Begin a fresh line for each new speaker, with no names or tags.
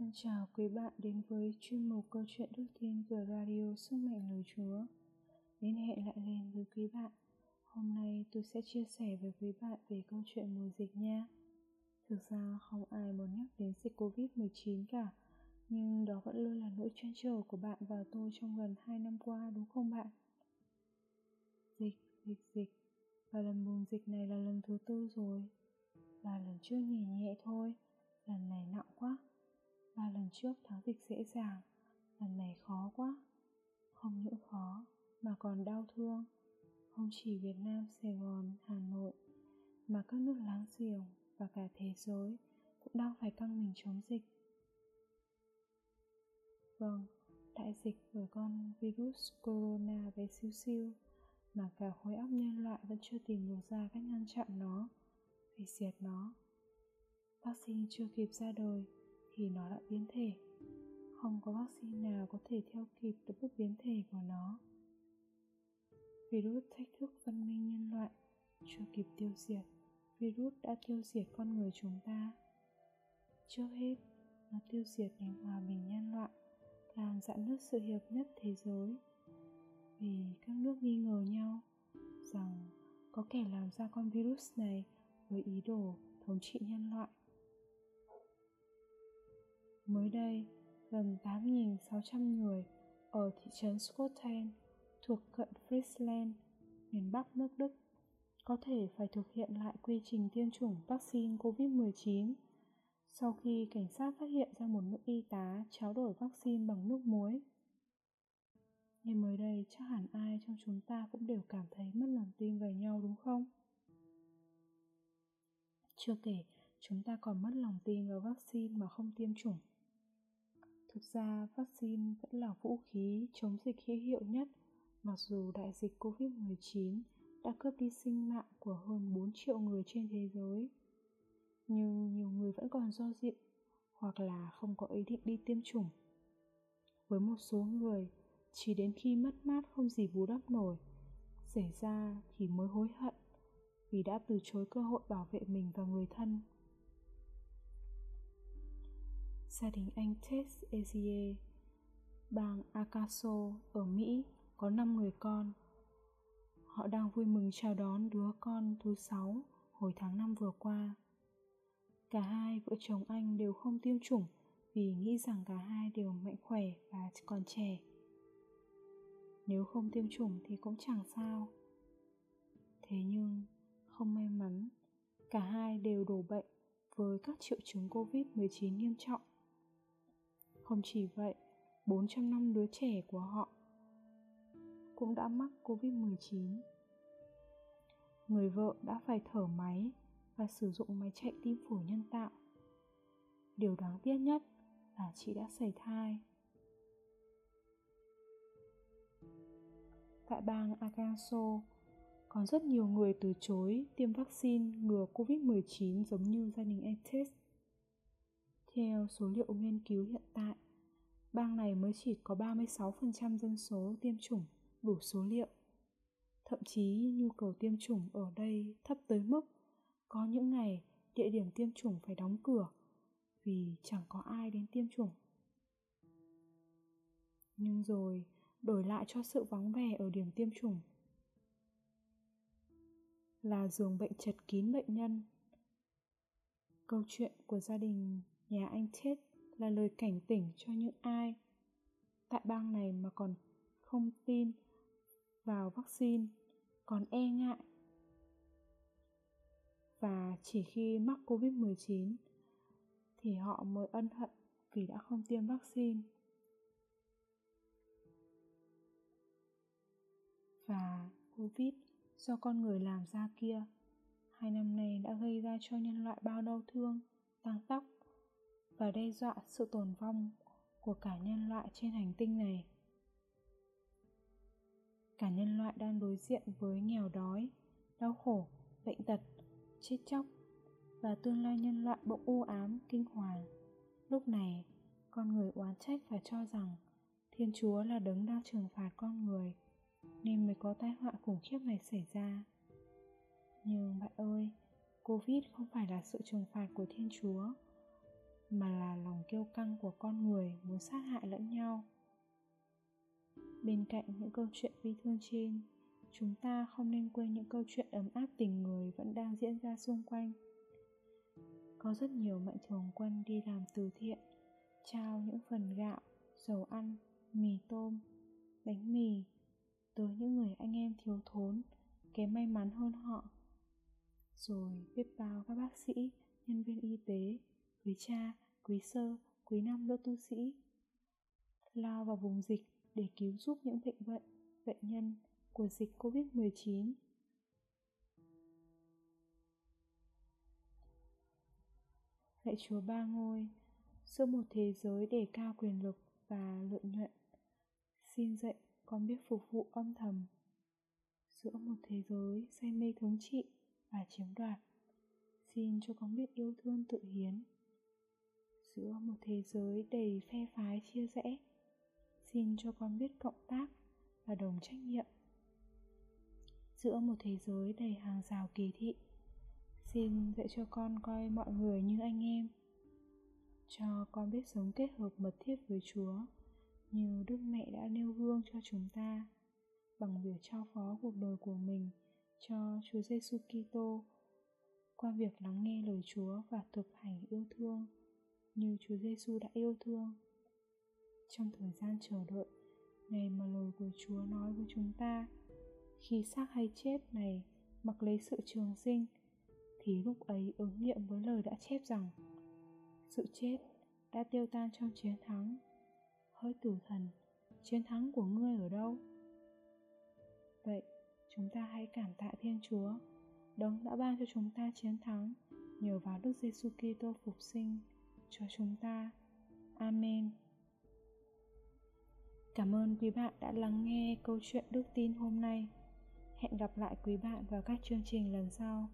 Xin chào quý bạn đến với chuyên mục câu chuyện đức tin của Radio Sức Mạnh Lời Chúa. Liên hệ lại lên với quý bạn. Hôm nay tôi sẽ chia sẻ với quý bạn về câu chuyện mùa dịch nha. Thực ra không ai muốn nhắc đến dịch Covid-19 cả, nhưng đó vẫn luôn là nỗi trăn trở của bạn và tôi trong gần 2 năm qua đúng không bạn? Dịch, dịch, dịch. Và lần bùng dịch này là lần thứ tư rồi. Và lần trước nhẹ nhẹ thôi, lần này nặng quá ba lần trước tháng dịch dễ dàng, lần này khó quá. Không những khó, mà còn đau thương. Không chỉ việt nam, sài gòn, hà nội, mà các nước láng giềng và cả thế giới cũng đang phải căng mình chống dịch. Vâng đại dịch bởi con virus corona bé xíu xiu mà cả khối óc nhân loại vẫn chưa tìm được ra cách ngăn chặn nó, hủy diệt nó. Vaccine chưa kịp ra đời thì nó đã biến thể. Không có vaccine nào có thể theo kịp được bước biến thể của nó. Virus thách thức văn minh nhân loại chưa kịp tiêu diệt. Virus đã tiêu diệt con người chúng ta. Trước hết, nó tiêu diệt nền hòa bình nhân loại, làm dạn nứt sự hiệp nhất thế giới. Vì các nước nghi ngờ nhau rằng có kẻ làm ra con virus này với ý đồ thống trị nhân loại. Mới đây, gần 8.600 người ở thị trấn Scotland thuộc cận Friesland, miền Bắc nước Đức, có thể phải thực hiện lại quy trình tiêm chủng vaccine COVID-19 sau khi cảnh sát phát hiện ra một nữ y tá tráo đổi vaccine bằng nước muối. Ngày mới đây chắc hẳn ai trong chúng ta cũng đều cảm thấy mất lòng tin về nhau đúng không? Chưa kể, chúng ta còn mất lòng tin vào vaccine mà không tiêm chủng. Thực ra, vaccine vẫn là vũ khí chống dịch hữu hiệu nhất, mặc dù đại dịch COVID-19 đã cướp đi sinh mạng của hơn 4 triệu người trên thế giới. Nhưng nhiều người vẫn còn do dự hoặc là không có ý định đi tiêm chủng. Với một số người, chỉ đến khi mất mát không gì bù đắp nổi, xảy ra thì mới hối hận vì đã từ chối cơ hội bảo vệ mình và người thân gia đình anh Tess Ezie, bang Arkansas ở Mỹ có 5 người con. Họ đang vui mừng chào đón đứa con thứ sáu hồi tháng 5 vừa qua. Cả hai vợ chồng anh đều không tiêm chủng vì nghĩ rằng cả hai đều mạnh khỏe và còn trẻ. Nếu không tiêm chủng thì cũng chẳng sao. Thế nhưng, không may mắn, cả hai đều đổ bệnh với các triệu chứng Covid-19 nghiêm trọng. Không chỉ vậy, 400 năm đứa trẻ của họ cũng đã mắc Covid-19. Người vợ đã phải thở máy và sử dụng máy chạy tim phổi nhân tạo. Điều đáng tiếc nhất là chị đã sảy thai. Tại bang Arkansas, còn rất nhiều người từ chối tiêm vaccine ngừa COVID-19 giống như gia đình Etes. Theo số liệu nghiên cứu hiện tại, bang này mới chỉ có 36% dân số tiêm chủng đủ số liệu. Thậm chí nhu cầu tiêm chủng ở đây thấp tới mức có những ngày địa điểm tiêm chủng phải đóng cửa vì chẳng có ai đến tiêm chủng. Nhưng rồi đổi lại cho sự vắng vẻ ở điểm tiêm chủng là giường bệnh chật kín bệnh nhân. Câu chuyện của gia đình nhà anh chết là lời cảnh tỉnh cho những ai tại bang này mà còn không tin vào vaccine, còn e ngại. Và chỉ khi mắc Covid-19 thì họ mới ân hận vì đã không tiêm vaccine. Và Covid do con người làm ra kia, hai năm nay đã gây ra cho nhân loại bao đau thương, tăng tóc và đe dọa sự tồn vong của cả nhân loại trên hành tinh này. Cả nhân loại đang đối diện với nghèo đói, đau khổ, bệnh tật, chết chóc và tương lai nhân loại bỗng u ám, kinh hoàng. Lúc này, con người oán trách và cho rằng Thiên Chúa là đấng đang trừng phạt con người nên mới có tai họa khủng khiếp này xảy ra. Nhưng bạn ơi, Covid không phải là sự trừng phạt của Thiên Chúa mà là lòng kiêu căng của con người muốn sát hại lẫn nhau. Bên cạnh những câu chuyện bi thương trên, chúng ta không nên quên những câu chuyện ấm áp tình người vẫn đang diễn ra xung quanh. Có rất nhiều mạnh thường quân đi làm từ thiện, trao những phần gạo, dầu ăn, mì tôm, bánh mì tới những người anh em thiếu thốn, kém may mắn hơn họ. Rồi biết bao các bác sĩ, nhân viên y tế quý cha quý sơ quý năm đô tu sĩ lao vào vùng dịch để cứu giúp những bệnh vận bệnh nhân của dịch Covid-19. Lạy Chúa Ba Ngôi, giữa một thế giới đề cao quyền lực và lợi nhuận, xin dạy con biết phục vụ âm thầm. Giữa một thế giới say mê thống trị và chiếm đoạt, xin cho con biết yêu thương tự hiến. Giữa một thế giới đầy phe phái chia rẽ, xin cho con biết cộng tác và đồng trách nhiệm. Giữa một thế giới đầy hàng rào kỳ thị xin dạy cho con coi mọi người như anh em. Cho con biết sống kết hợp mật thiết với chúa như đức mẹ đã nêu gương cho chúng ta bằng việc trao phó cuộc đời của mình cho Chúa Giêsu Kitô qua việc lắng nghe lời Chúa và thực hành yêu thương như Chúa Giêsu đã yêu thương. Trong thời gian chờ đợi, ngày mà lời của Chúa nói với chúng ta khi xác hay chết này mặc lấy sự trường sinh thì lúc ấy ứng nghiệm với lời đã chép rằng sự chết đã tiêu tan trong chiến thắng. Hỡi tử thần chiến thắng của ngươi ở đâu? Vậy chúng ta hãy cảm tạ thiên chúa đấng đã ban cho chúng ta chiến thắng nhờ vào đức giêsu kitô phục sinh cho chúng ta. Amen. Cảm ơn quý bạn đã lắng nghe câu chuyện đức tin hôm nay. Hẹn gặp lại quý bạn vào các chương trình lần sau.